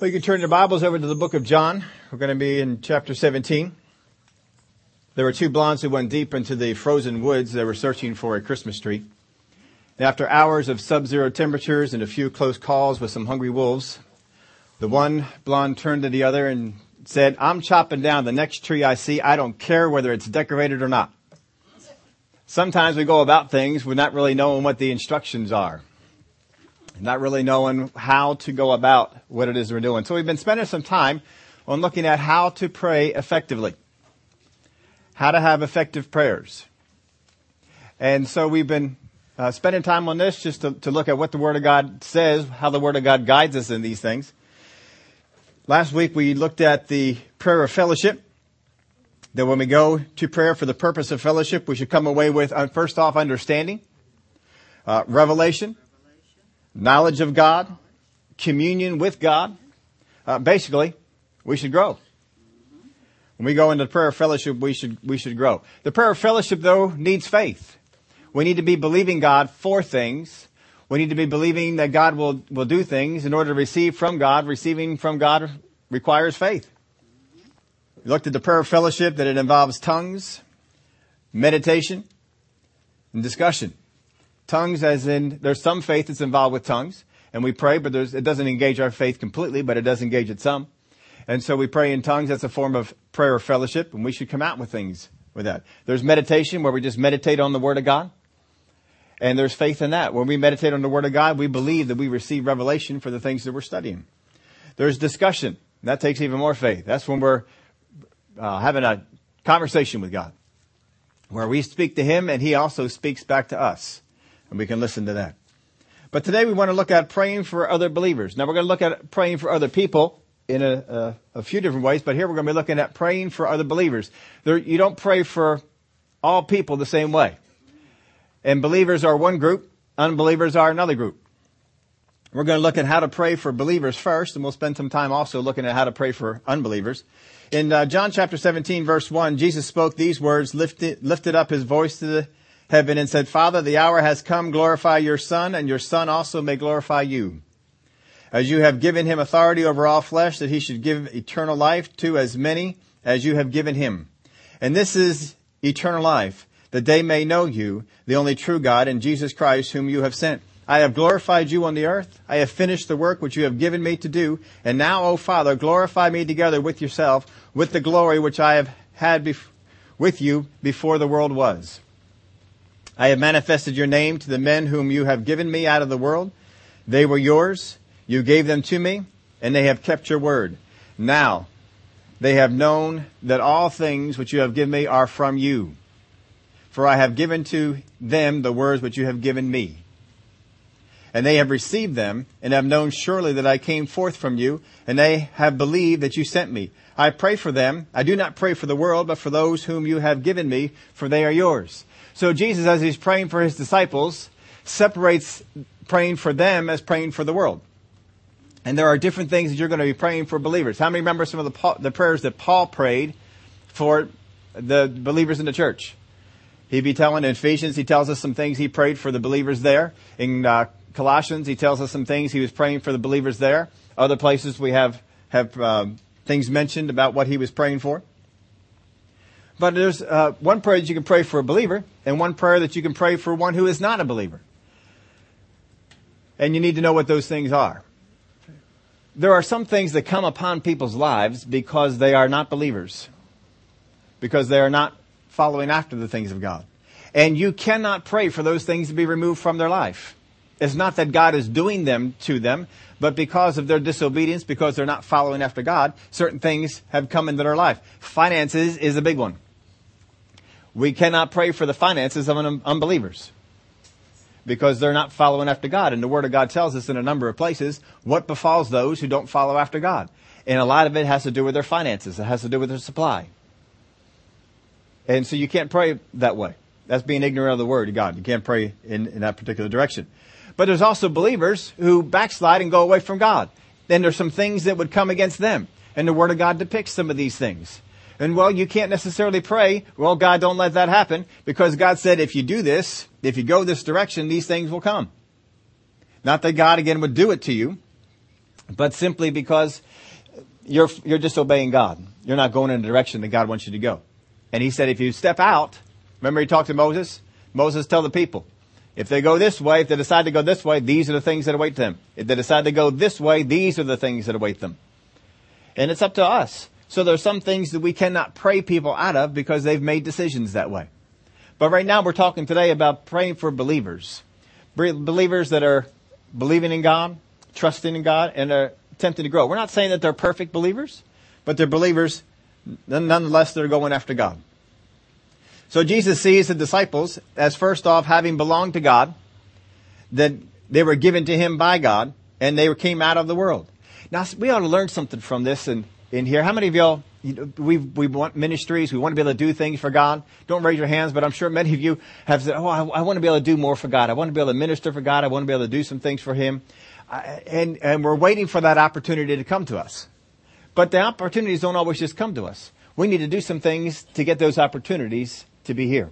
Well, you can turn your Bibles over to the book of John. We're going to be in chapter 17. There were two blondes who went deep into the frozen woods. They were searching for a Christmas tree. After hours of sub-zero temperatures and a few close calls with some hungry wolves, the one blonde turned to the other and said, I'm chopping down the next tree I see. I don't care whether it's decorated or not. Sometimes we go about things without really knowing what the instructions are not really knowing how to go about what it is we're doing. So we've been spending some time on looking at how to pray effectively, how to have effective prayers. And so we've been uh, spending time on this just to, to look at what the Word of God says, how the Word of God guides us in these things. Last week we looked at the prayer of fellowship. That when we go to prayer for the purpose of fellowship, we should come away with, uh, first off, understanding, uh, revelation, knowledge of God, communion with God. Uh, basically, we should grow. When we go into prayer fellowship, we should, we should grow. The prayer fellowship, though, needs faith. We need to be believing God for things. We need to be believing that God will, will do things in order to receive from God. Receiving from God requires faith. We looked at the prayer fellowship that it involves tongues, meditation, and discussion. Tongues as in, there's some faith that's involved with tongues, and we pray, but it doesn't engage our faith completely, but it does engage it some. And so we pray in tongues. That's a form of prayer or fellowship, and we should come out with things with that. There's meditation where we just meditate on the Word of God. And there's faith in that. When we meditate on the Word of God, we believe that we receive revelation for the things that we're studying. There's discussion. That takes even more faith. That's when we're uh, having a conversation with God, where we speak to Him and He also speaks back to us and we can listen to that. But today we want to look at praying for other believers. Now we're going to look at praying for other people in a, a, a few different ways, but here we're going to be looking at praying for other believers. There, you don't pray for all people the same way. And believers are one group, unbelievers are another group. We're going to look at how to pray for believers first, and we'll spend some time also looking at how to pray for unbelievers. In uh, John chapter 17, verse 1, Jesus spoke these words, lifted, lifted up his voice to the heaven and said, Father, the hour has come, glorify your Son, and your Son also may glorify you. As you have given him authority over all flesh, that he should give eternal life to as many as you have given him. And this is eternal life, that they may know you, the only true God, and Jesus Christ, whom you have sent. I have glorified you on the earth. I have finished the work which you have given me to do. And now, O Father, glorify me together with yourself, with the glory which I have had bef- with you before the world was. I have manifested your name to the men whom you have given me out of the world. They were yours. You gave them to me, and they have kept your word. Now, they have known that all things which you have given me are from you. For I have given to them the words which you have given me. And they have received them, and have known surely that I came forth from you, and they have believed that you sent me. I pray for them. I do not pray for the world, but for those whom you have given me, for they are yours. So Jesus, as he's praying for his disciples, separates praying for them as praying for the world. And there are different things that you're going to be praying for believers. How many remember some of the, the prayers that Paul prayed for the believers in the church? He'd be telling in Ephesians, he tells us some things he prayed for the believers there. In uh, Colossians, he tells us some things he was praying for the believers there. Other places we have have um, things mentioned about what he was praying for. But there's uh, one prayer that you can pray for a believer, and one prayer that you can pray for one who is not a believer. And you need to know what those things are. There are some things that come upon people's lives because they are not believers, because they are not following after the things of God. And you cannot pray for those things to be removed from their life. It's not that God is doing them to them, but because of their disobedience, because they're not following after God, certain things have come into their life. Finances is a big one. We cannot pray for the finances of unbelievers because they're not following after God. And the Word of God tells us in a number of places what befalls those who don't follow after God. And a lot of it has to do with their finances. It has to do with their supply. And so you can't pray that way. That's being ignorant of the Word of God. You can't pray in, in that particular direction. But there's also believers who backslide and go away from God. Then there's some things that would come against them. And the Word of God depicts some of these things. And well, you can't necessarily pray, well, God, don't let that happen, because God said if you do this, if you go this direction, these things will come. Not that God again would do it to you, but simply because you're, you're disobeying God. You're not going in the direction that God wants you to go. And he said, if you step out, remember he talked to Moses? Moses tell the people, if they go this way, if they decide to go this way, these are the things that await them. If they decide to go this way, these are the things that await them. And it's up to us. So there are some things that we cannot pray people out of because they've made decisions that way. But right now we're talking today about praying for believers. Believers that are believing in God, trusting in God, and are attempting to grow. We're not saying that they're perfect believers, but they're believers nonetheless they're going after God. So Jesus sees the disciples as first off having belonged to God, that they were given to him by God, and they came out of the world. Now we ought to learn something from this in, in here. How many of y'all, you know, we, we want ministries, we want to be able to do things for God. Don't raise your hands, but I'm sure many of you have said, oh, I, I want to be able to do more for God. I want to be able to minister for God. I want to be able to do some things for Him. and, and we're waiting for that opportunity to come to us. But the opportunities don't always just come to us. We need to do some things to get those opportunities to be here.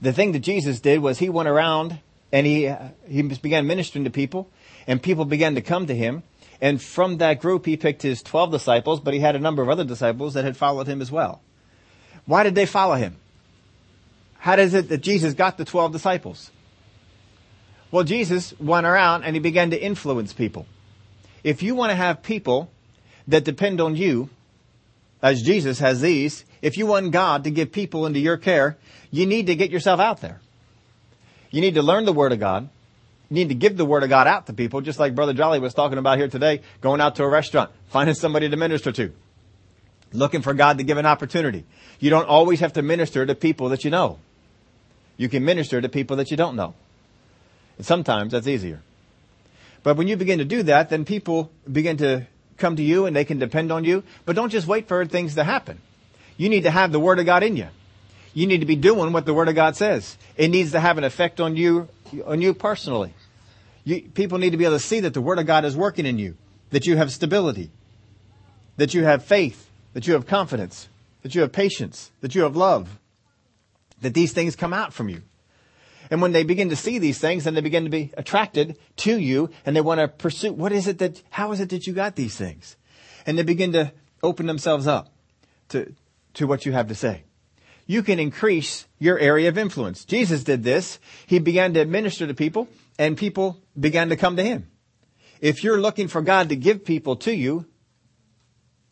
The thing that Jesus did was he went around and he, uh, he began ministering to people and people began to come to him. And from that group, he picked his 12 disciples, but he had a number of other disciples that had followed him as well. Why did they follow him? How does it that Jesus got the 12 disciples? Well, Jesus went around and he began to influence people. If you want to have people that depend on you, as Jesus has these, if you want God to give people into your care, you need to get yourself out there. You need to learn the Word of God. Need to give the Word of God out to people, just like Brother Jolly was talking about here today, going out to a restaurant, finding somebody to minister to, looking for God to give an opportunity. You don't always have to minister to people that you know. You can minister to people that you don't know. And sometimes that's easier. But when you begin to do that, then people begin to come to you and they can depend on you. But don't just wait for things to happen. You need to have the Word of God in you. You need to be doing what the Word of God says. It needs to have an effect on you, on you personally. You, people need to be able to see that the Word of God is working in you, that you have stability, that you have faith, that you have confidence, that you have patience, that you have love, that these things come out from you. And when they begin to see these things, then they begin to be attracted to you and they want to pursue, what is it that, how is it that you got these things? And they begin to open themselves up to, to what you have to say. You can increase your area of influence. Jesus did this. He began to administer to people and people began to come to him. If you're looking for God to give people to you,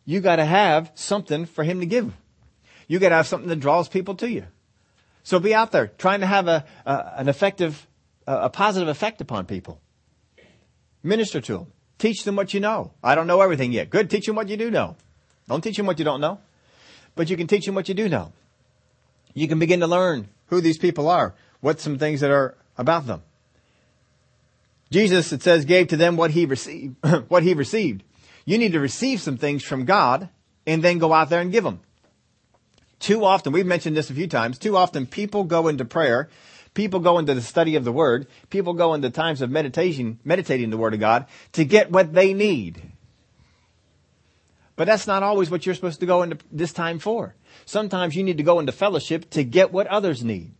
you gotta have something for him to give. You gotta have something that draws people to you. So be out there trying to have a, a an effective, a, a positive effect upon people. Minister to them. Teach them what you know. I don't know everything yet. Good. Teach them what you do know. Don't teach them what you don't know, but you can teach them what you do know. You can begin to learn who these people are, what some things that are about them. Jesus, it says, gave to them what he received, what he received. You need to receive some things from God and then go out there and give them. Too often, we've mentioned this a few times, too often people go into prayer, people go into the study of the Word, people go into times of meditation, meditating the Word of God to get what they need. But that's not always what you're supposed to go into this time for. Sometimes you need to go into fellowship to get what others need.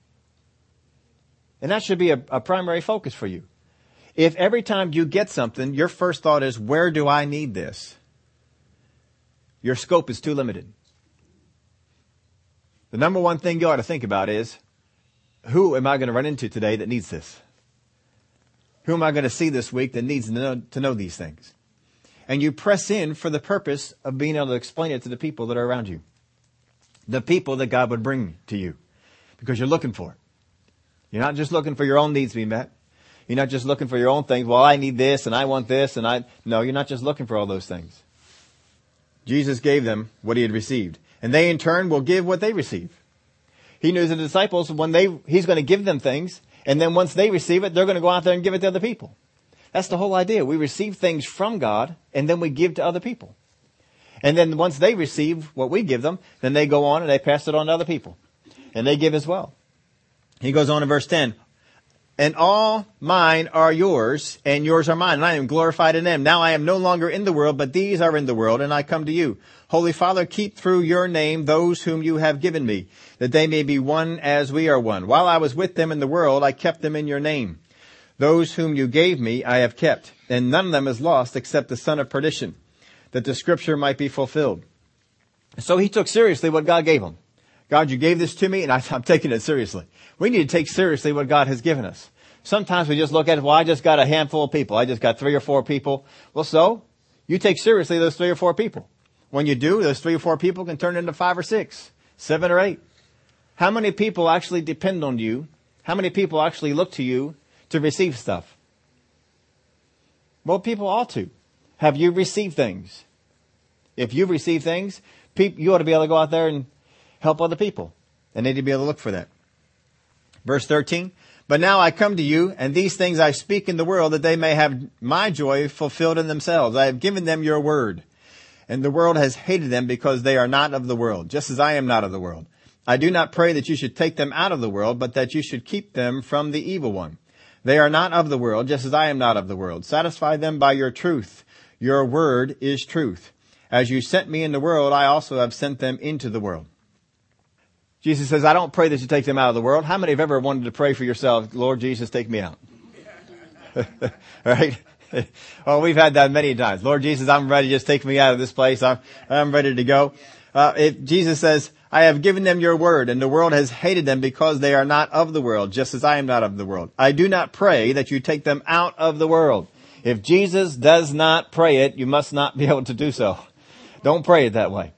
And that should be a, a primary focus for you. If every time you get something, your first thought is, where do I need this? Your scope is too limited. The number one thing you ought to think about is, who am I going to run into today that needs this? Who am I going to see this week that needs to know, to know these things? And you press in for the purpose of being able to explain it to the people that are around you. The people that God would bring to you. Because you're looking for it. You're not just looking for your own needs to be met. You're not just looking for your own things. Well, I need this and I want this and I, no, you're not just looking for all those things. Jesus gave them what he had received. And they in turn will give what they receive. He knew the disciples when they, he's going to give them things. And then once they receive it, they're going to go out there and give it to other people. That's the whole idea. We receive things from God and then we give to other people. And then once they receive what we give them, then they go on and they pass it on to other people. And they give as well. He goes on in verse 10 and all mine are yours, and yours are mine, and I am glorified in them. Now I am no longer in the world, but these are in the world, and I come to you. Holy Father, keep through your name those whom you have given me, that they may be one as we are one. While I was with them in the world, I kept them in your name. Those whom you gave me, I have kept, and none of them is lost except the son of perdition, that the scripture might be fulfilled. So he took seriously what God gave him. God, you gave this to me and I, am taking it seriously. We need to take seriously what God has given us. Sometimes we just look at, well, I just got a handful of people. I just got three or four people. Well, so you take seriously those three or four people. When you do, those three or four people can turn into five or six, seven or eight. How many people actually depend on you? How many people actually look to you to receive stuff? Well, people ought to. Have you received things? If you've received things, you ought to be able to go out there and help other people. And need to be able to look for that. Verse 13. But now I come to you, and these things I speak in the world that they may have my joy fulfilled in themselves. I have given them your word. And the world has hated them because they are not of the world, just as I am not of the world. I do not pray that you should take them out of the world, but that you should keep them from the evil one. They are not of the world, just as I am not of the world. Satisfy them by your truth. Your word is truth. As you sent me in the world, I also have sent them into the world. Jesus says, I don't pray that you take them out of the world. How many have ever wanted to pray for yourself, Lord Jesus, take me out? right? well, we've had that many times. Lord Jesus, I'm ready. Just take me out of this place. I'm, I'm ready to go. Uh, if Jesus says, I have given them your word and the world has hated them because they are not of the world, just as I am not of the world. I do not pray that you take them out of the world. If Jesus does not pray it, you must not be able to do so. Don't pray it that way.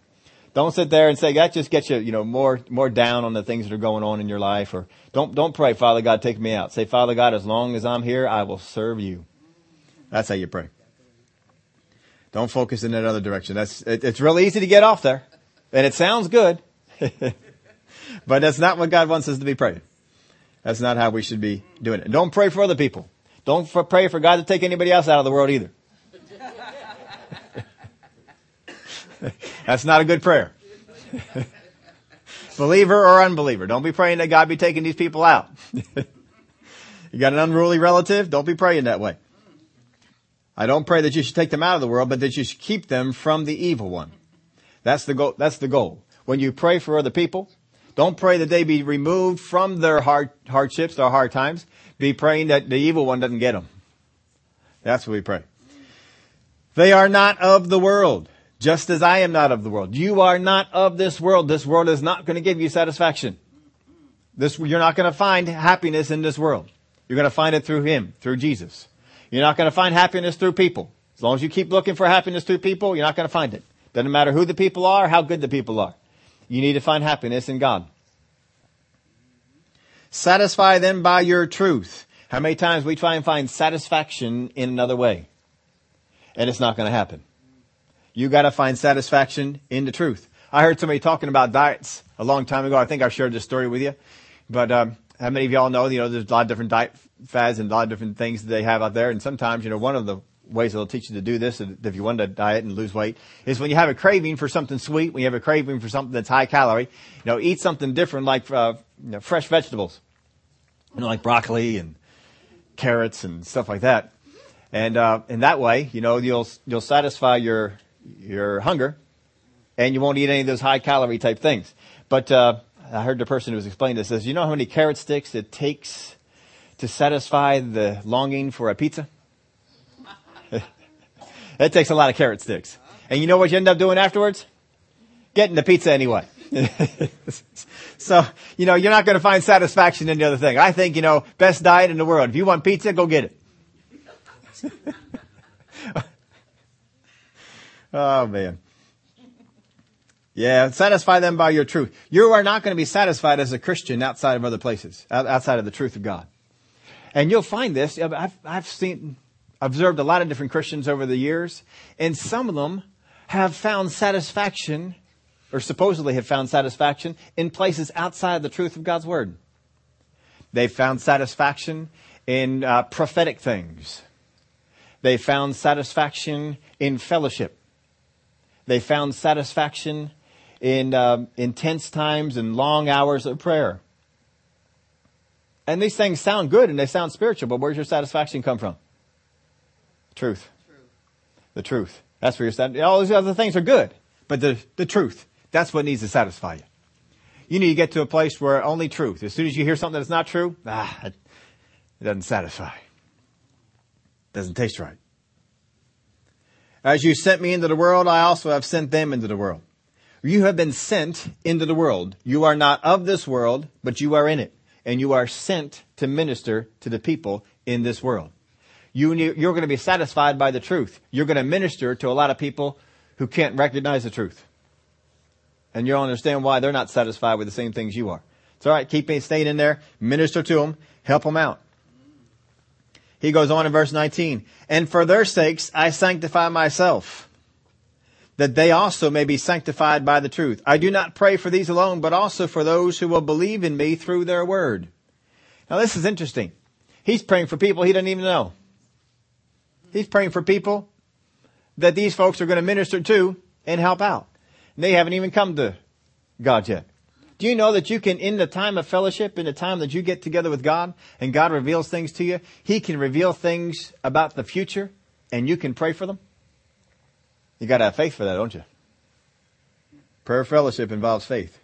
Don't sit there and say that just gets you, you know, more, more down on the things that are going on in your life or don't, don't pray, Father God, take me out. Say, Father God, as long as I'm here, I will serve you. That's how you pray. Don't focus in that other direction. That's, it, it's really easy to get off there and it sounds good. but that's not what God wants us to be praying. That's not how we should be doing it. Don't pray for other people. Don't for, pray for God to take anybody else out of the world either. that's not a good prayer. Believer or unbeliever. Don't be praying that God be taking these people out. you got an unruly relative? Don't be praying that way. I don't pray that you should take them out of the world, but that you should keep them from the evil one. That's the goal. That's the goal when you pray for other people, don't pray that they be removed from their hard, hardships, their hard times. Be praying that the evil one doesn't get them. That's what we pray. They are not of the world, just as I am not of the world. You are not of this world. This world is not going to give you satisfaction. This, you're not going to find happiness in this world. You're going to find it through Him, through Jesus. You're not going to find happiness through people. As long as you keep looking for happiness through people, you're not going to find it. Doesn't matter who the people are, how good the people are. You need to find happiness in God. Satisfy them by your truth. How many times we try and find satisfaction in another way? And it's not going to happen. You got to find satisfaction in the truth. I heard somebody talking about diets a long time ago. I think I shared this story with you. But um, how many of y'all know? You know, there's a lot of different diet fads and a lot of different things that they have out there. And sometimes, you know, one of the ways they'll teach you to do this if you want to diet and lose weight is when you have a craving for something sweet, when you have a craving for something that's high calorie, you know, eat something different like uh, you know, fresh vegetables, you know, like broccoli and carrots and stuff like that. And uh, in that way, you know, you'll you'll satisfy your your hunger, and you won't eat any of those high calorie type things. But uh, I heard the person who was explaining this says, you know how many carrot sticks it takes to satisfy the longing for a pizza? That takes a lot of carrot sticks. And you know what you end up doing afterwards? Getting the pizza anyway. so, you know, you're not going to find satisfaction in the other thing. I think, you know, best diet in the world. If you want pizza, go get it. oh man. Yeah, satisfy them by your truth. You are not going to be satisfied as a Christian outside of other places, outside of the truth of God. And you'll find this. I've, I've seen observed a lot of different Christians over the years, and some of them have found satisfaction, or supposedly have found satisfaction, in places outside the truth of God's Word. They've found satisfaction in uh, prophetic things. They found satisfaction in fellowship. They found satisfaction in uh, intense times and long hours of prayer. And these things sound good and they sound spiritual, but where's your satisfaction come from? Truth. truth. The truth. That's where you're satisfied. All these other things are good, but the, the truth, that's what needs to satisfy you. You need to get to a place where only truth. As soon as you hear something that's not true, ah, it doesn't satisfy. It doesn't taste right. As you sent me into the world, I also have sent them into the world. You have been sent into the world. You are not of this world, but you are in it. And you are sent to minister to the people in this world. You, you're going to be satisfied by the truth. You're going to minister to a lot of people who can't recognize the truth. And you'll understand why they're not satisfied with the same things you are. It's alright, keep staying in there, minister to them, help them out. He goes on in verse 19, and for their sakes I sanctify myself, that they also may be sanctified by the truth. I do not pray for these alone, but also for those who will believe in me through their word. Now this is interesting. He's praying for people he doesn't even know. He's praying for people that these folks are going to minister to and help out. And they haven't even come to God yet. Do you know that you can, in the time of fellowship, in the time that you get together with God and God reveals things to you, He can reveal things about the future and you can pray for them? You gotta have faith for that, don't you? Prayer fellowship involves faith.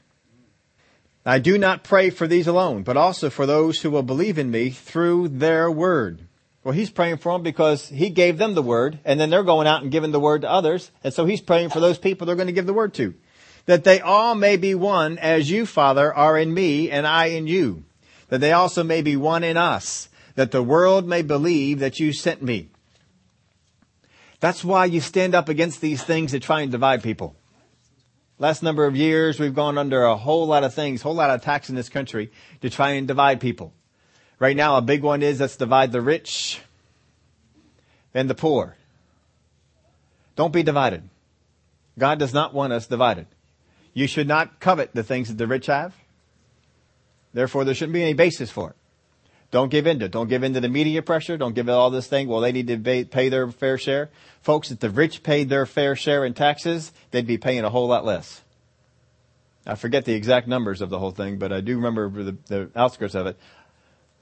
I do not pray for these alone, but also for those who will believe in me through their word. Well, he's praying for them because he gave them the word, and then they're going out and giving the word to others, and so he's praying for those people they're going to give the word to. That they all may be one as you, Father, are in me and I in you. That they also may be one in us. That the world may believe that you sent me. That's why you stand up against these things that try and divide people. Last number of years, we've gone under a whole lot of things, whole lot of attacks in this country to try and divide people. Right now, a big one is let's divide the rich and the poor. Don't be divided. God does not want us divided. You should not covet the things that the rich have. Therefore, there shouldn't be any basis for it. Don't give in to it. Don't give in to the media pressure. Don't give it all this thing. Well, they need to pay their fair share. Folks, if the rich paid their fair share in taxes, they'd be paying a whole lot less. I forget the exact numbers of the whole thing, but I do remember the, the outskirts of it.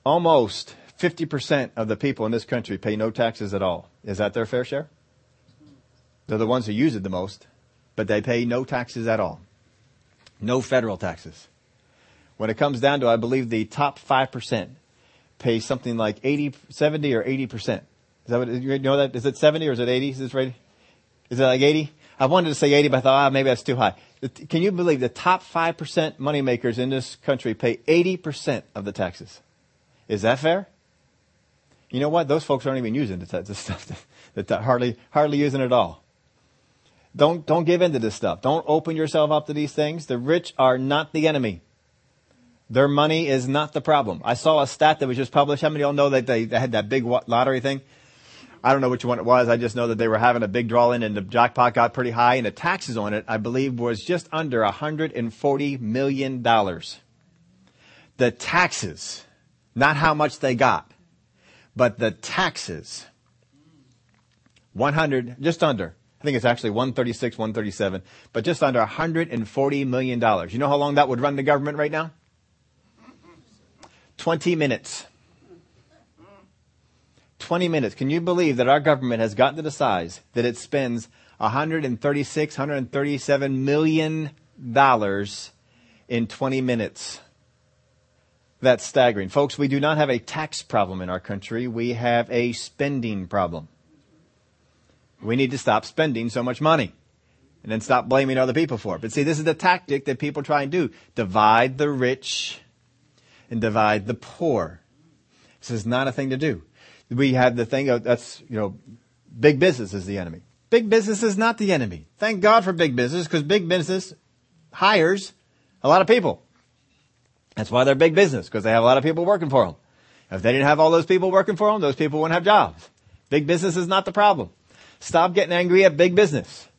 Almost 50% of the people in this country pay no taxes at all. Is that their fair share? They're the ones who use it the most, but they pay no taxes at all. No federal taxes. When it comes down to, I believe the top 5% pay something like 80, 70 or 80%. Is that what, you know that? Is it 70 or is it 80? Is this right? Is it like 80? I wanted to say 80, but I thought, ah, maybe that's too high. Can you believe the top 5% moneymakers in this country pay 80% of the taxes? Is that fair? You know what? Those folks aren't even using the, the stuff that, hardly, hardly using it at all. Don't, don't give in to this stuff. Don't open yourself up to these things. The rich are not the enemy. Their money is not the problem. I saw a stat that was just published. How many of y'all know that they, they had that big lottery thing? I don't know which one it was. I just know that they were having a big draw in and the jackpot got pretty high and the taxes on it, I believe, was just under $140 million. The taxes, not how much they got, but the taxes, 100, just under I think it's actually 136, 137, but just under 140 million dollars. You know how long that would run the government right now? 20 minutes. 20 minutes. Can you believe that our government has gotten to the size that it spends 136, 137 million dollars in 20 minutes? That's staggering. Folks, we do not have a tax problem in our country. We have a spending problem. We need to stop spending so much money and then stop blaming other people for it. But see, this is the tactic that people try and do. Divide the rich and divide the poor. This is not a thing to do. We have the thing of, that's, you know, big business is the enemy. Big business is not the enemy. Thank God for big business because big business hires a lot of people. That's why they're big business because they have a lot of people working for them. If they didn't have all those people working for them, those people wouldn't have jobs. Big business is not the problem. Stop getting angry at big business.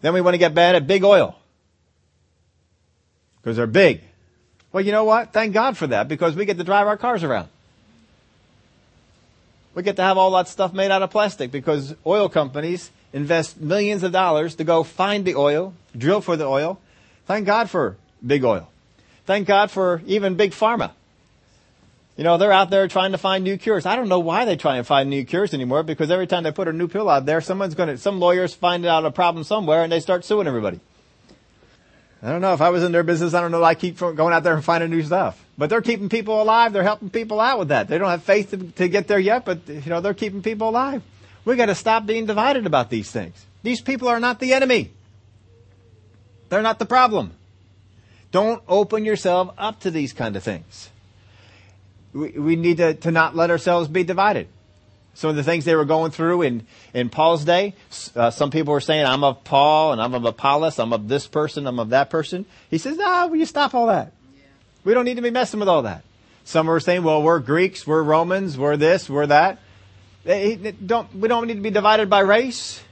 Then we want to get bad at big oil. Because they're big. Well, you know what? Thank God for that because we get to drive our cars around. We get to have all that stuff made out of plastic because oil companies invest millions of dollars to go find the oil, drill for the oil. Thank God for big oil. Thank God for even big pharma. You know, they're out there trying to find new cures. I don't know why they try and find new cures anymore because every time they put a new pill out there, someone's going to, some lawyers find out a problem somewhere and they start suing everybody. I don't know if I was in their business. I don't know. Why I keep going out there and finding new stuff, but they're keeping people alive. They're helping people out with that. They don't have faith to, to get there yet, but you know, they're keeping people alive. We got to stop being divided about these things. These people are not the enemy. They're not the problem. Don't open yourself up to these kind of things. We, we need to, to not let ourselves be divided. Some of the things they were going through in, in Paul's day, uh, some people were saying, I'm of Paul and I'm of Apollos, I'm of this person, I'm of that person. He says, no, will you stop all that? Yeah. We don't need to be messing with all that. Some were saying, well, we're Greeks, we're Romans, we're this, we're that. They, they don't, we don't need to be divided by race.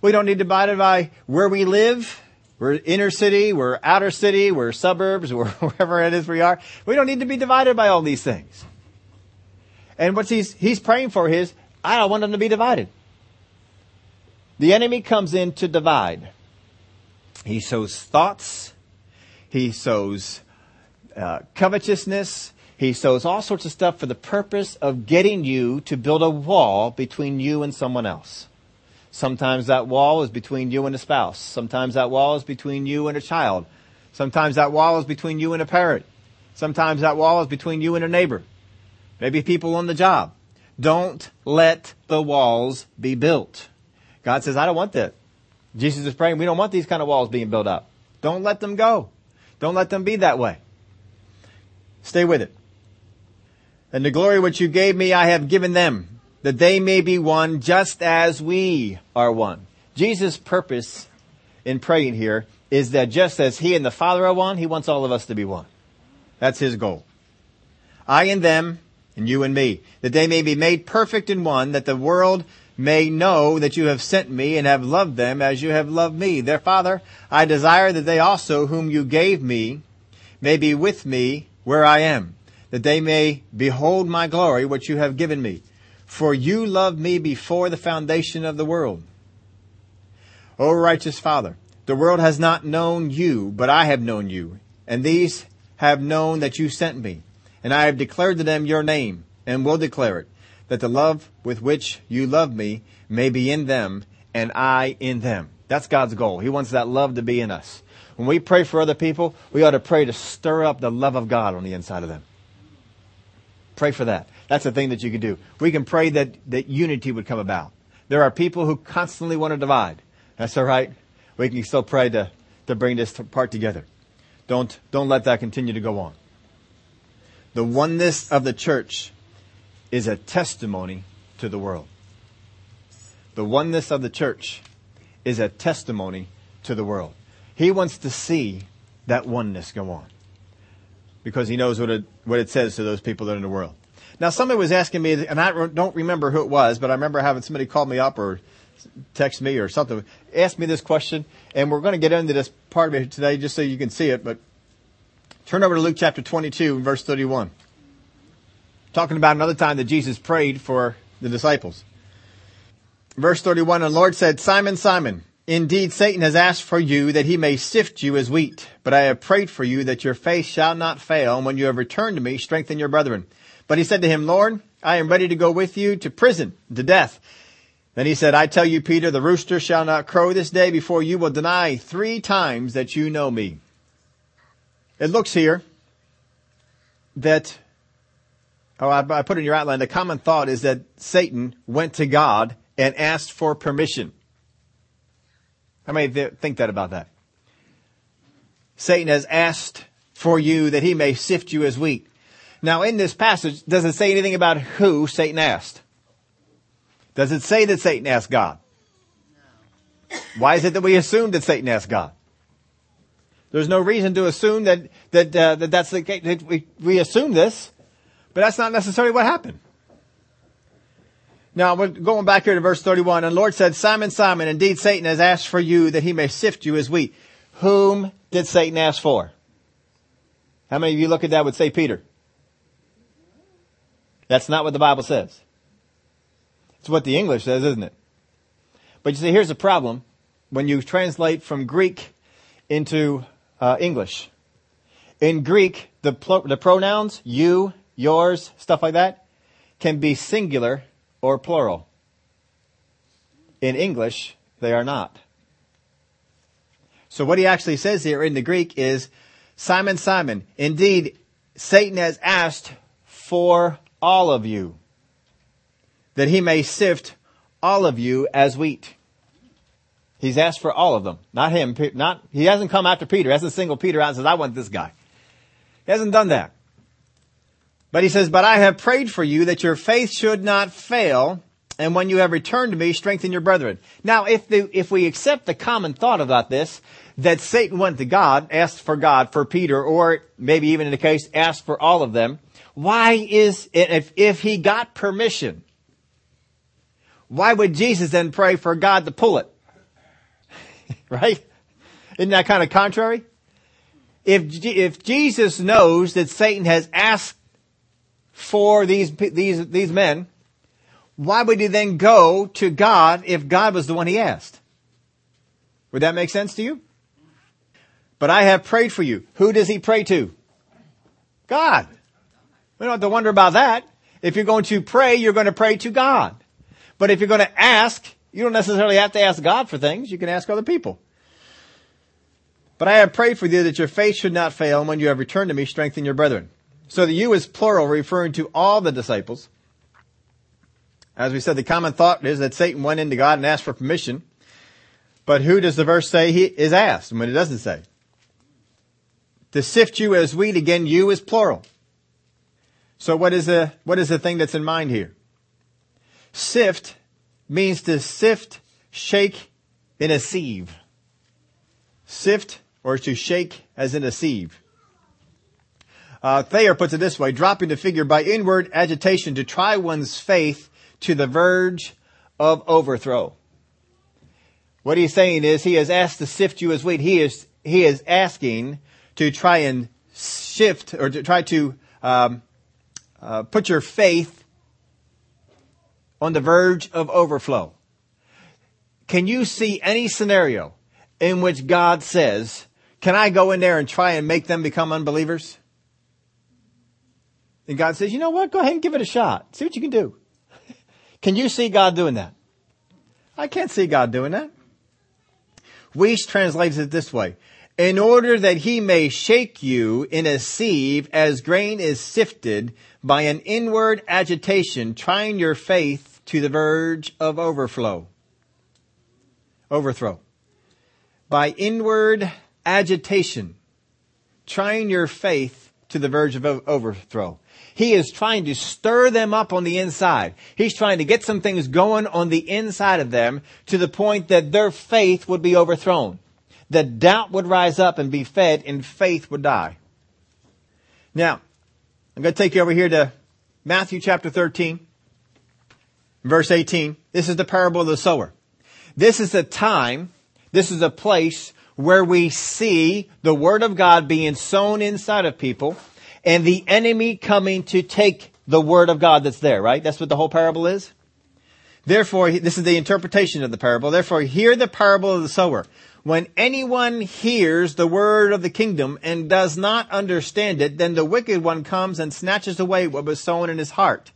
We don't need to be divided by where we live. We're inner city, we're outer city, we're suburbs, we're wherever it is we are. We don't need to be divided by all these things. And what he's, he's praying for is, I don't want them to be divided. The enemy comes in to divide. He sows thoughts. He sows uh, covetousness. He sows all sorts of stuff for the purpose of getting you to build a wall between you and someone else. Sometimes that wall is between you and a spouse. Sometimes that wall is between you and a child. Sometimes that wall is between you and a parent. Sometimes that wall is between you and a neighbor. Maybe people on the job. Don't let the walls be built. God says, I don't want that. Jesus is praying, we don't want these kind of walls being built up. Don't let them go. Don't let them be that way. Stay with it. And the glory which you gave me, I have given them, that they may be one just as we are one. Jesus' purpose in praying here is that just as he and the Father are one, he wants all of us to be one. That's his goal. I and them, and you and me, that they may be made perfect in one, that the world may know that you have sent me and have loved them as you have loved me. Their Father, I desire that they also, whom you gave me, may be with me where I am, that they may behold my glory, which you have given me. For you loved me before the foundation of the world. O righteous Father, the world has not known you, but I have known you, and these have known that you sent me. And I have declared to them your name, and will declare it, that the love with which you love me may be in them, and I in them. That's God's goal. He wants that love to be in us. When we pray for other people, we ought to pray to stir up the love of God on the inside of them. Pray for that. That's a thing that you can do. We can pray that, that unity would come about. There are people who constantly want to divide. That's all right. We can still pray to, to bring this part together. Don't, don't let that continue to go on. The oneness of the church is a testimony to the world. The oneness of the church is a testimony to the world. He wants to see that oneness go on because he knows what it, what it says to those people that are in the world. Now, somebody was asking me, and I don't remember who it was, but I remember having somebody call me up or text me or something, ask me this question, and we're going to get into this part of it today just so you can see it, but turn over to Luke chapter 22 verse 31. Talking about another time that Jesus prayed for the disciples. Verse 31, and the Lord said, Simon, Simon, Indeed, Satan has asked for you that he may sift you as wheat, but I have prayed for you that your faith shall not fail, and when you have returned to me, strengthen your brethren. But he said to him, Lord, I am ready to go with you to prison, to death. Then he said, I tell you, Peter, the rooster shall not crow this day before you will deny three times that you know me. It looks here that, oh, I, put in your outline, the common thought is that Satan went to God and asked for permission. How many think that about that? Satan has asked for you that he may sift you as wheat. Now in this passage, does it say anything about who Satan asked? Does it say that Satan asked God? Why is it that we assume that Satan asked God? There's no reason to assume that that, uh, that that's the case. We, we assume this, but that's not necessarily what happened. Now, we're going back here to verse 31. And the Lord said, Simon, Simon, indeed Satan has asked for you that he may sift you as wheat. Whom did Satan ask for? How many of you look at that would say Peter? That's not what the Bible says. It's what the English says, isn't it? But you see, here's the problem. When you translate from Greek into uh, English. In Greek, the, pl- the pronouns, you, yours, stuff like that, can be singular or plural. In English, they are not. So what he actually says here in the Greek is, Simon, Simon, indeed, Satan has asked for all of you, that he may sift all of you as wheat. He's asked for all of them. Not him. Not, he hasn't come after Peter. Hasn't singled Peter out and says, I want this guy. He hasn't done that. But he says, but I have prayed for you that your faith should not fail. And when you have returned to me, strengthen your brethren. Now, if the, if we accept the common thought about this, that Satan went to God, asked for God for Peter, or maybe even in the case, asked for all of them, why is, if, if he got permission, why would Jesus then pray for God to pull it? right? Isn't that kind of contrary? If, if Jesus knows that Satan has asked for these, these, these men, why would he then go to God if God was the one he asked? Would that make sense to you? But I have prayed for you. Who does he pray to? God. We don't have to wonder about that. If you're going to pray, you're going to pray to God. But if you're going to ask, you don't necessarily have to ask God for things. You can ask other people. But I have prayed for you that your faith should not fail, and when you have returned to me, strengthen your brethren. So the you is plural, referring to all the disciples. As we said, the common thought is that Satan went into God and asked for permission. But who does the verse say he is asked when it doesn't say? To sift you as wheat, again, you is plural. So what is the, what is the thing that's in mind here? Sift means to sift, shake in a sieve. Sift or to shake as in a sieve. Uh, Thayer puts it this way, dropping the figure by inward agitation to try one's faith to the verge of overthrow. What he's saying is he has asked to sift you as wheat. He is, he is asking to try and shift or to try to um, uh, put your faith on the verge of overflow. Can you see any scenario in which God says, can I go in there and try and make them become unbelievers? And God says, you know what? Go ahead and give it a shot. See what you can do. can you see God doing that? I can't see God doing that. Wuest translates it this way. In order that he may shake you in a sieve as grain is sifted by an inward agitation, trying your faith to the verge of overflow. Overthrow. By inward agitation, trying your faith to the verge of overthrow. He is trying to stir them up on the inside. He's trying to get some things going on the inside of them to the point that their faith would be overthrown. That doubt would rise up and be fed and faith would die. Now, I'm going to take you over here to Matthew chapter 13, verse 18. This is the parable of the sower. This is a time, this is a place where we see the word of God being sown inside of people and the enemy coming to take the word of God that's there, right? That's what the whole parable is. Therefore, this is the interpretation of the parable. Therefore, hear the parable of the sower. When anyone hears the word of the kingdom and does not understand it, then the wicked one comes and snatches away what was sown in his heart.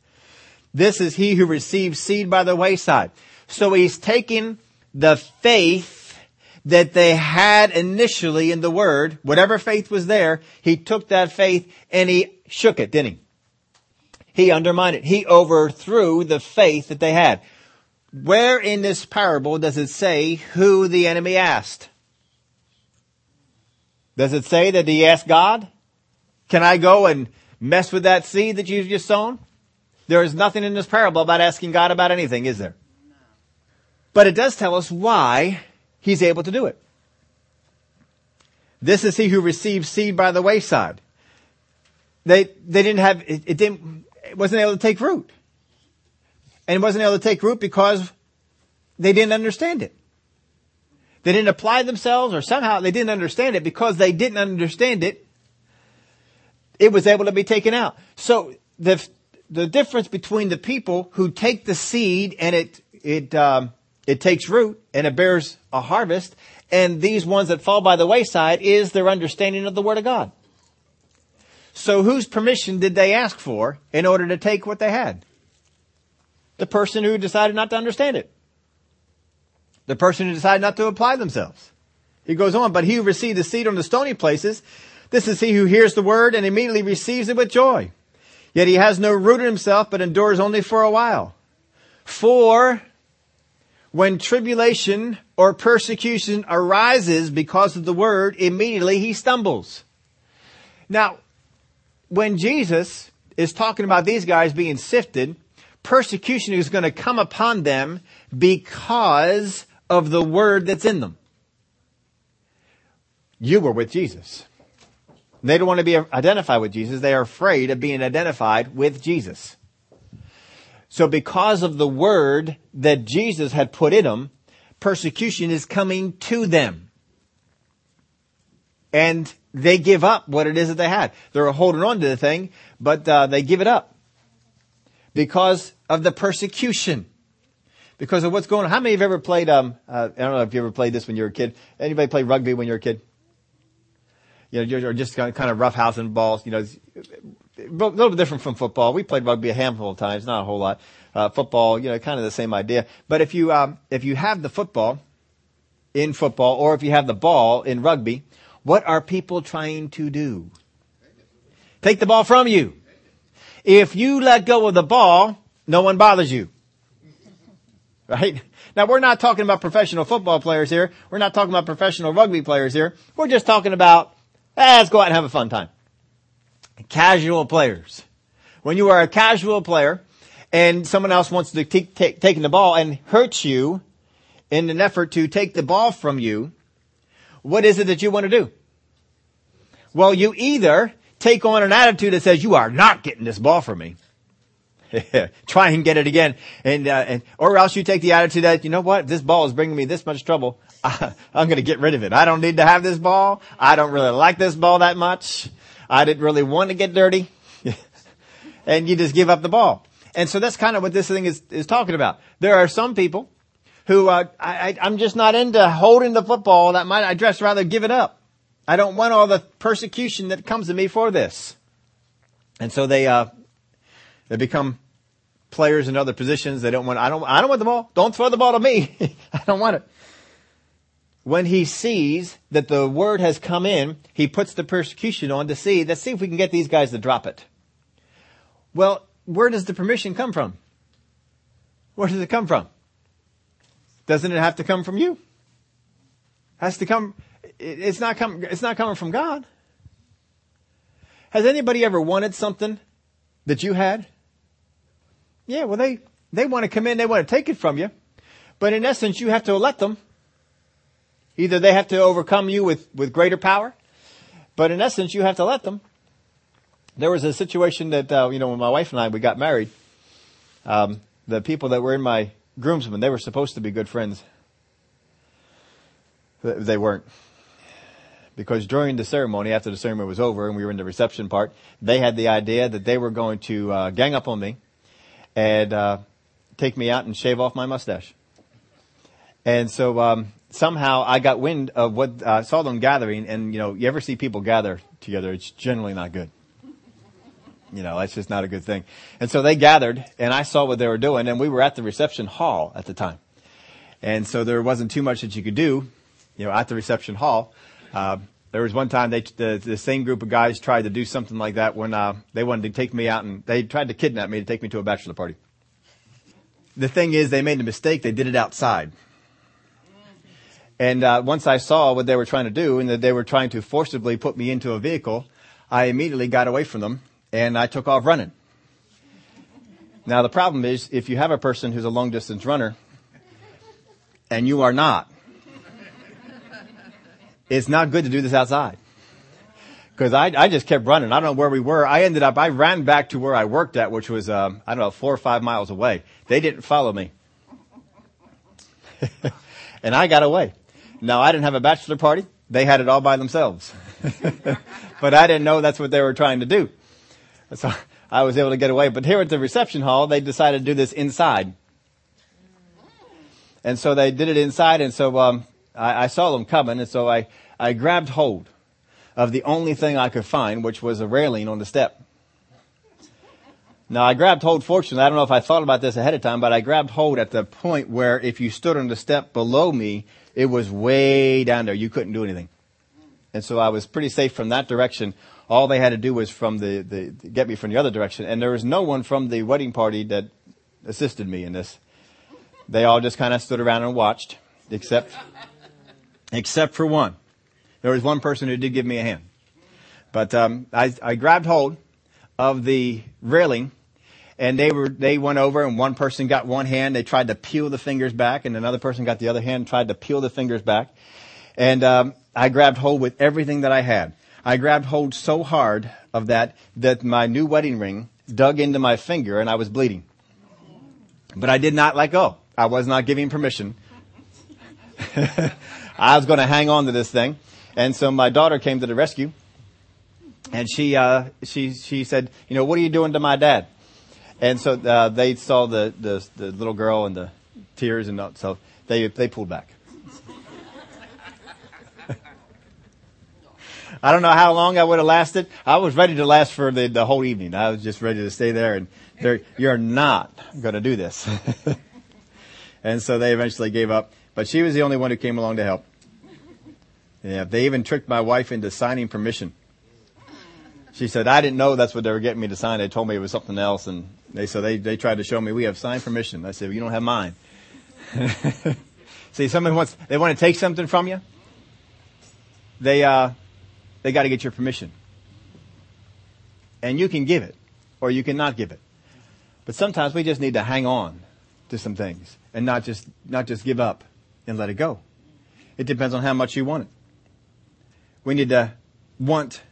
This is he who receives seed by the wayside. So he's taking the faith that they had initially in the word, whatever faith was there, he took that faith and he shook it, didn't he? He undermined it. He overthrew the faith that they had. Where in this parable does it say who the enemy asked? Does it say that he asked God? Can I go and mess with that seed that you've just sown? There is nothing in this parable about asking God about anything, is there? But it does tell us why he's able to do it. This is he who receives seed by the wayside. They, they didn't have, it, it didn't, it wasn't able to take root. And wasn't able to take root because they didn't understand it. They didn't apply themselves or somehow they didn't understand it because they didn't understand it. It was able to be taken out. So the, the difference between the people who take the seed and it, it, um, it takes root and it bears a harvest. And these ones that fall by the wayside is their understanding of the Word of God. So whose permission did they ask for in order to take what they had? The person who decided not to understand it. The person who decided not to apply themselves. He goes on, but he who received the seed on the stony places, this is he who hears the word and immediately receives it with joy. Yet he has no root in himself, but endures only for a while. For when tribulation or persecution arises because of the word, immediately he stumbles. Now, when Jesus is talking about these guys being sifted, persecution is going to come upon them because of the word that's in them. You were with Jesus. They don't want to be identified with Jesus. They are afraid of being identified with Jesus. So because of the word that Jesus had put in them, persecution is coming to them. And they give up what it is that they had. They're holding on to the thing, but uh, they give it up because of the persecution. Because of what's going on. How many of you have ever played, um, uh, I don't know if you ever played this when you were a kid. Anybody play rugby when you were a kid? You know, or just kind of roughhousing balls, you know, a little bit different from football. We played rugby a handful of times, not a whole lot. Uh, football, you know, kind of the same idea. But if you, um, if you have the football in football, or if you have the ball in rugby, what are people trying to do? Take the ball from you. If you let go of the ball, no one bothers you. Right? Now we're not talking about professional football players here. We're not talking about professional rugby players here. We're just talking about, eh, let's go out and have a fun time. Casual players. When you are a casual player and someone else wants to take, take, taking the ball and hurts you in an effort to take the ball from you, what is it that you want to do? Well, you either take on an attitude that says you are not getting this ball from me. Try and get it again, and, uh, and or else you take the attitude that you know what, this ball is bringing me this much trouble. I, I'm going to get rid of it. I don't need to have this ball. I don't really like this ball that much. I didn't really want to get dirty. and you just give up the ball. And so that's kind of what this thing is, is talking about. There are some people who, uh, I, am just not into holding the football that might, I'd just rather give it up. I don't want all the persecution that comes to me for this. And so they, uh, they become players in other positions. They don't want, I don't, I don't want the ball. Don't throw the ball to me. I don't want it when he sees that the word has come in, he puts the persecution on to see, let's see if we can get these guys to drop it. Well, where does the permission come from? Where does it come from? Doesn't it have to come from you? Has to come, it's not come, it's not coming from God. Has anybody ever wanted something that you had? Yeah, well they, they want to come in, they want to take it from you. But in essence, you have to let them Either they have to overcome you with, with greater power, but in essence, you have to let them. There was a situation that, uh, you know, when my wife and I, we got married, um, the people that were in my groomsmen, they were supposed to be good friends. They weren't. Because during the ceremony, after the ceremony was over and we were in the reception part, they had the idea that they were going to uh, gang up on me and uh, take me out and shave off my mustache. And so um, somehow I got wind of what I uh, saw them gathering, and you know, you ever see people gather together? It's generally not good. You know, that's just not a good thing. And so they gathered, and I saw what they were doing, and we were at the reception hall at the time, and so there wasn't too much that you could do, you know, at the reception hall. Uh, there was one time they, the, the same group of guys tried to do something like that when uh, they wanted to take me out, and they tried to kidnap me to take me to a bachelor party. The thing is, they made a mistake. They did it outside. And uh, once I saw what they were trying to do and that they were trying to forcibly put me into a vehicle, I immediately got away from them and I took off running. Now the problem is if you have a person who's a long distance runner and you are not, it's not good to do this outside. Cause I, I just kept running. I don't know where we were. I ended up, I ran back to where I worked at, which was, um, I don't know, four or five miles away. They didn't follow me. and I got away. Now I didn't have a bachelor party. They had it all by themselves. but I didn't know that's what they were trying to do. So I was able to get away. But here at the reception hall, they decided to do this inside. And so they did it inside. And so, um, I, I saw them coming. And so I, I grabbed hold of the only thing I could find, which was a railing on the step. Now I grabbed hold, fortunately, I don't know if I thought about this ahead of time, but I grabbed hold at the point where if you stood on the step below me, it was way down there. You couldn't do anything. And so I was pretty safe from that direction. All they had to do was from the, the, get me from the other direction. And there was no one from the wedding party that assisted me in this. They all just kind of stood around and watched. except, except for one. There was one person who did give me a hand. But um, I, I grabbed hold of the railing, and they were they went over, and one person got one hand. They tried to peel the fingers back, and another person got the other hand, and tried to peel the fingers back. And um, I grabbed hold with everything that I had. I grabbed hold so hard of that that my new wedding ring dug into my finger, and I was bleeding. But I did not let go. I was not giving permission. I was going to hang on to this thing. And so my daughter came to the rescue and she, uh, she, she said, you know, what are you doing to my dad? And so, uh, they saw the, the, the little girl and the tears and so they, they pulled back. I don't know how long I would have lasted. I was ready to last for the, the whole evening. I was just ready to stay there and you're not going to do this. and so they eventually gave up, but she was the only one who came along to help. Yeah, they even tricked my wife into signing permission. She said, I didn't know that's what they were getting me to sign. They told me it was something else. And they, so they, they tried to show me we have signed permission. I said, well, you don't have mine. See, someone wants, they want to take something from you. They, uh, they got to get your permission. And you can give it or you cannot give it. But sometimes we just need to hang on to some things and not just, not just give up and let it go. It depends on how much you want it. We need to want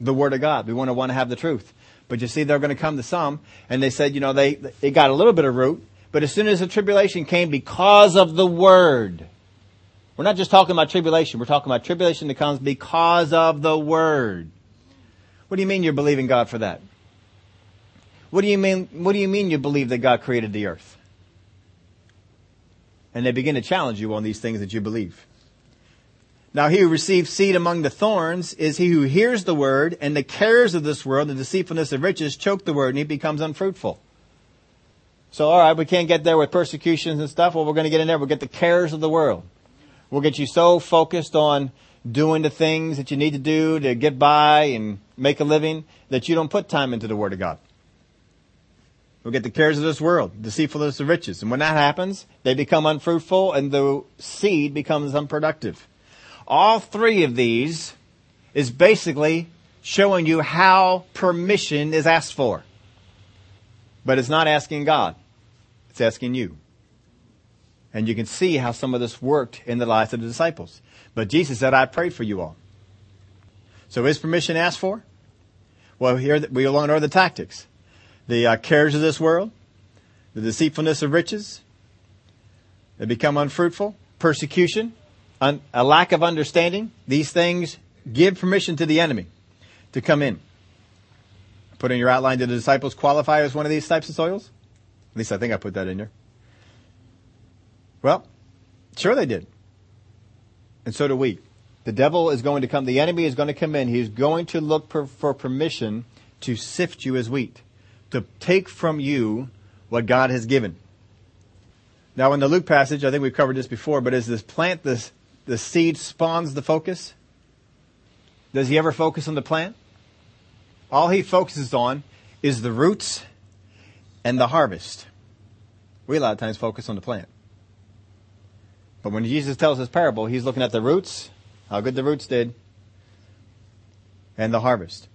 the Word of God. We want to want to have the truth. But you see, they're going to come to some, and they said, you know, they, it got a little bit of root, but as soon as the tribulation came because of the Word, we're not just talking about tribulation, we're talking about tribulation that comes because of the Word. What do you mean you're believing God for that? What do you mean, what do you mean you believe that God created the earth? And they begin to challenge you on these things that you believe. Now he who receives seed among the thorns is he who hears the word and the cares of this world, the deceitfulness of riches choke the word and he becomes unfruitful. So alright, we can't get there with persecutions and stuff. Well, we're going to get in there. We'll get the cares of the world. We'll get you so focused on doing the things that you need to do to get by and make a living that you don't put time into the Word of God. We'll get the cares of this world, deceitfulness of riches. And when that happens, they become unfruitful and the seed becomes unproductive. All three of these is basically showing you how permission is asked for. But it's not asking God. It's asking you. And you can see how some of this worked in the lives of the disciples. But Jesus said, I prayed for you all. So is permission asked for? Well, here we learn are the tactics the uh, cares of this world, the deceitfulness of riches, they become unfruitful, persecution, un- a lack of understanding. These things give permission to the enemy to come in. Put in your outline, did the disciples qualify as one of these types of soils? At least I think I put that in there. Well, sure they did. And so do we. The devil is going to come, the enemy is going to come in. He's going to look per, for permission to sift you as wheat to take from you what God has given. Now in the Luke passage, I think we've covered this before, but as this plant, this, the seed spawns the focus, does he ever focus on the plant? All he focuses on is the roots and the harvest. We a lot of times focus on the plant. But when Jesus tells his parable, he's looking at the roots, how good the roots did, and the harvest.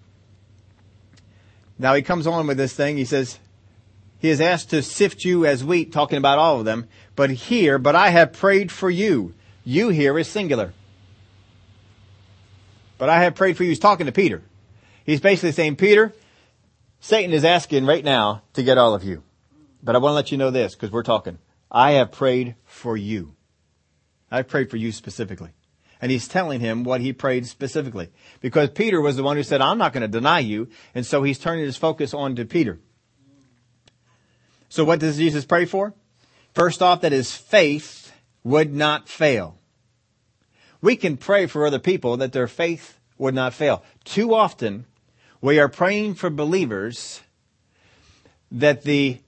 Now he comes on with this thing. He says, he is asked to sift you as wheat, talking about all of them. But here, but I have prayed for you. You here is singular. But I have prayed for you. He's talking to Peter. He's basically saying, Peter, Satan is asking right now to get all of you. But I want to let you know this because we're talking. I have prayed for you. I've prayed for you specifically. And he's telling him what he prayed specifically. Because Peter was the one who said, I'm not going to deny you. And so he's turning his focus on to Peter. So what does Jesus pray for? First off, that his faith would not fail. We can pray for other people that their faith would not fail. Too often, we are praying for believers that the,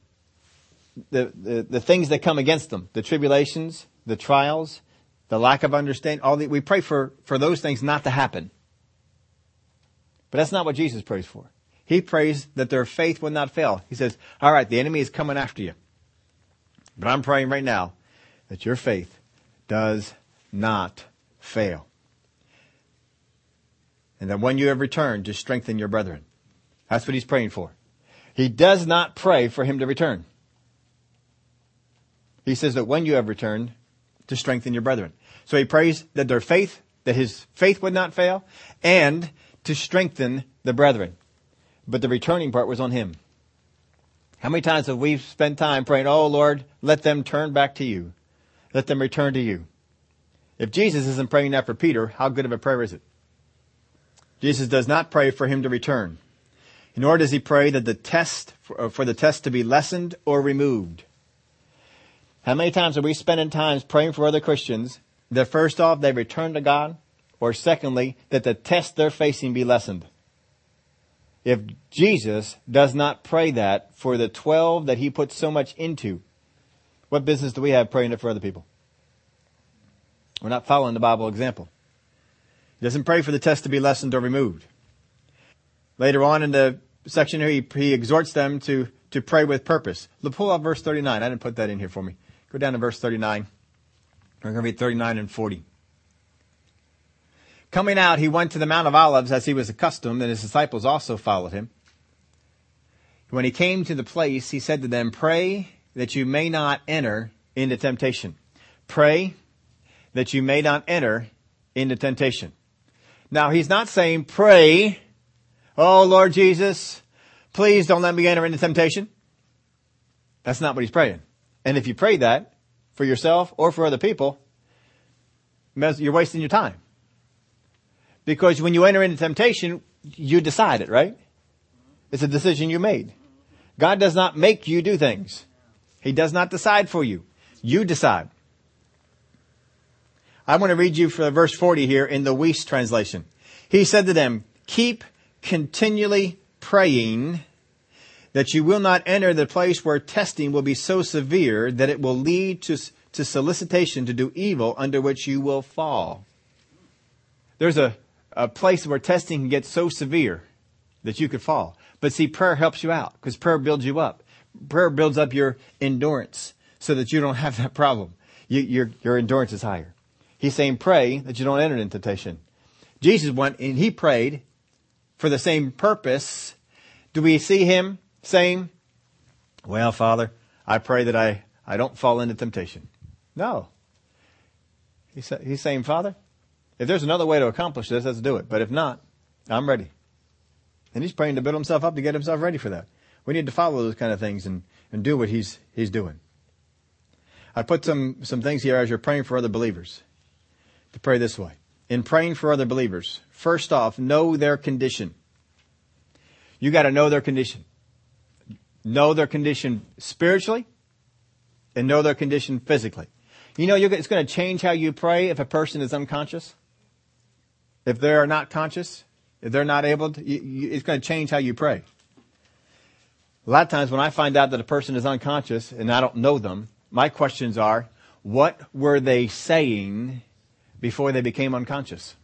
the, the, the things that come against them, the tribulations, the trials, the lack of understanding, all the, we pray for, for those things not to happen. But that's not what Jesus prays for. He prays that their faith will not fail. He says, all right, the enemy is coming after you. But I'm praying right now that your faith does not fail. And that when you have returned, to strengthen your brethren. That's what he's praying for. He does not pray for him to return. He says that when you have returned, to strengthen your brethren. So he prays that their faith, that his faith would not fail, and to strengthen the brethren. But the returning part was on him. How many times have we spent time praying, Oh Lord, let them turn back to you. Let them return to you. If Jesus isn't praying that for Peter, how good of a prayer is it? Jesus does not pray for him to return. Nor does he pray that the test, uh, for the test to be lessened or removed. How many times are we spending times praying for other Christians that first off they return to God, or secondly, that the test they're facing be lessened? If Jesus does not pray that for the 12 that he puts so much into, what business do we have praying it for other people? We're not following the Bible example. He doesn't pray for the test to be lessened or removed. Later on in the section here, he, he exhorts them to, to pray with purpose. Let's pull up verse 39. I didn't put that in here for me. Go down to verse 39. We're going to read 39 and 40. Coming out, he went to the Mount of Olives as he was accustomed, and his disciples also followed him. When he came to the place, he said to them, Pray that you may not enter into temptation. Pray that you may not enter into temptation. Now, he's not saying, Pray, oh Lord Jesus, please don't let me enter into temptation. That's not what he's praying. And if you pray that for yourself or for other people, you're wasting your time. Because when you enter into temptation, you decide it, right? It's a decision you made. God does not make you do things. He does not decide for you. You decide. I want to read you for verse 40 here in the Wuest translation. He said to them, keep continually praying that you will not enter the place where testing will be so severe that it will lead to, to solicitation to do evil under which you will fall. There's a, a place where testing can get so severe that you could fall. But see, prayer helps you out because prayer builds you up. Prayer builds up your endurance so that you don't have that problem. You, your, your endurance is higher. He's saying pray that you don't enter into temptation. Jesus went and he prayed for the same purpose. Do we see him saying, well, Father, I pray that I, I don't fall into temptation. No. He's, he's saying, Father, if there's another way to accomplish this, let's do it. But if not, I'm ready. And he's praying to build himself up to get himself ready for that. We need to follow those kind of things and, and do what he's, he's doing. I put some, some things here as you're praying for other believers to pray this way. In praying for other believers, first off, know their condition. You gotta know their condition know their condition spiritually and know their condition physically. You know, it's going to change how you pray if a person is unconscious. If they're not conscious, if they're not able to, it's going to change how you pray. A lot of times when I find out that a person is unconscious and I don't know them, my questions are, what were they saying before they became unconscious?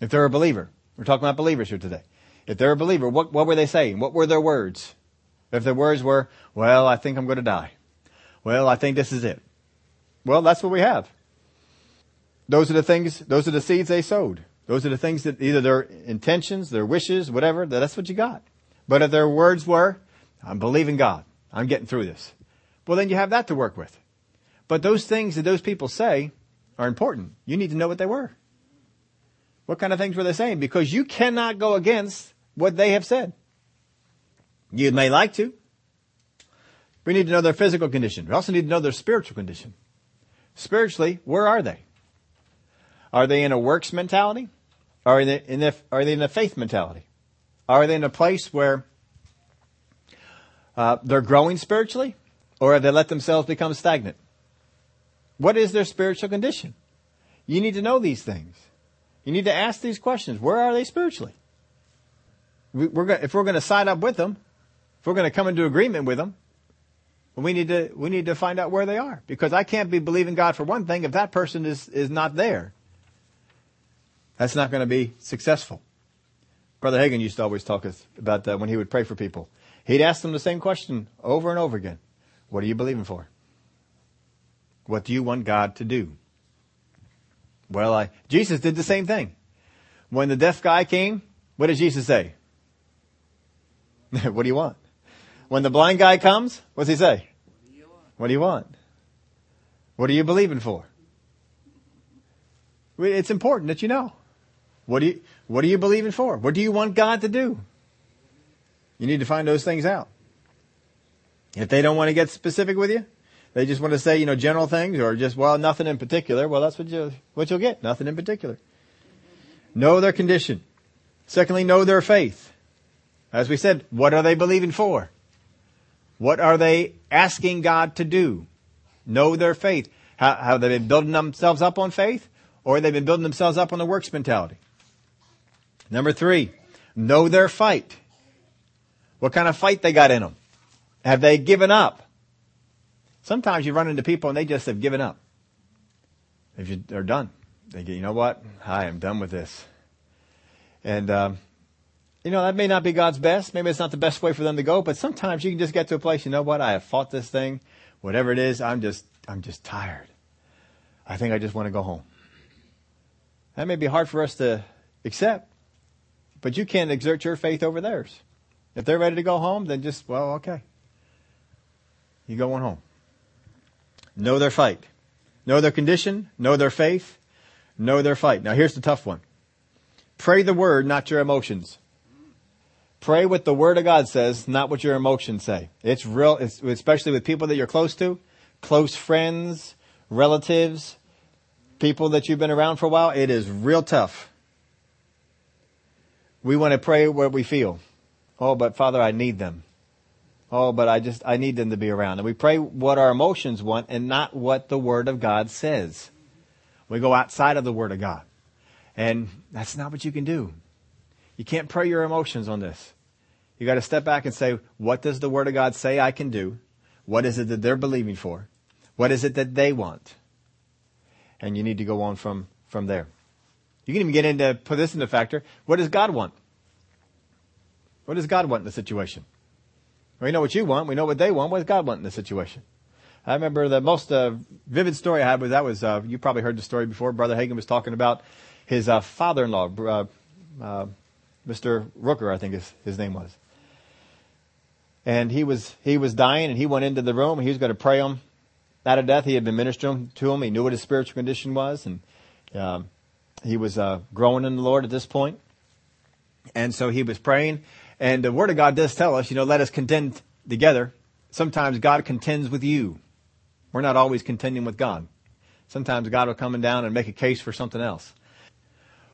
If they're a believer, we're talking about believers here today. If they're a believer, what, what were they saying? What were their words? If their words were, well, I think I'm going to die. Well, I think this is it. Well, that's what we have. Those are the things, those are the seeds they sowed. Those are the things that either their intentions, their wishes, whatever, that's what you got. But if their words were, I'm believing God. I'm getting through this. Well, then you have that to work with. But those things that those people say are important. You need to know what they were. What kind of things were they saying? Because you cannot go against what they have said. You may like to. We need to know their physical condition. We also need to know their spiritual condition. Spiritually, where are they? Are they in a works mentality? Are they in a, are they in a faith mentality? Are they in a place where uh, they're growing spiritually? Or have they let themselves become stagnant? What is their spiritual condition? You need to know these things. You need to ask these questions. Where are they spiritually? We're, if we're going to sign up with them, if we're going to come into agreement with them, we need to, we need to find out where they are. Because I can't be believing God for one thing if that person is, is not there. That's not going to be successful. Brother Hagin used to always talk about that when he would pray for people. He'd ask them the same question over and over again. What are you believing for? What do you want God to do? Well, I, Jesus did the same thing. When the deaf guy came, what did Jesus say? what do you want? When the blind guy comes, what's he say? What do you want? What are you believing for? It's important that you know. What do you, what are you believing for? What do you want God to do? You need to find those things out. If they don't want to get specific with you, they just want to say, you know, general things or just, well, nothing in particular. Well, that's what you, what you'll get. Nothing in particular. Know their condition. Secondly, know their faith. As we said, what are they believing for? What are they asking God to do? Know their faith. How, have they been building themselves up on faith? Or have they been building themselves up on the works mentality? Number three, know their fight. What kind of fight they got in them? Have they given up? Sometimes you run into people and they just have given up. They're done. They get, you know what? I am done with this. And, um, you know, that may not be God's best. Maybe it's not the best way for them to go, but sometimes you can just get to a place, you know what? I have fought this thing. Whatever it is, I'm just, I'm just tired. I think I just want to go home. That may be hard for us to accept, but you can't exert your faith over theirs. If they're ready to go home, then just, well, okay. You go on home. Know their fight. Know their condition. Know their faith. Know their fight. Now here's the tough one. Pray the word, not your emotions. Pray what the word of God says, not what your emotions say. It's real, it's, especially with people that you're close to, close friends, relatives, people that you've been around for a while. It is real tough. We want to pray what we feel. Oh, but Father, I need them. Oh, but I just, I need them to be around. And we pray what our emotions want and not what the Word of God says. We go outside of the Word of God. And that's not what you can do. You can't pray your emotions on this. You got to step back and say, what does the Word of God say I can do? What is it that they're believing for? What is it that they want? And you need to go on from, from there. You can even get into, put this into factor. What does God want? What does God want in the situation? We know what you want. We know what they want. What does God want in the situation? I remember the most uh, vivid story I had was that was uh, you probably heard the story before. Brother Hagin was talking about his uh, father-in-law, uh, uh, Mr. Rooker, I think his, his name was, and he was he was dying, and he went into the room. He was going to pray him out of death. He had been ministering to him. He knew what his spiritual condition was, and um, he was uh, growing in the Lord at this point. And so he was praying, and the Word of God does tell us, you know, let us contend together. Sometimes God contends with you. We're not always contending with God. Sometimes God will come down and make a case for something else.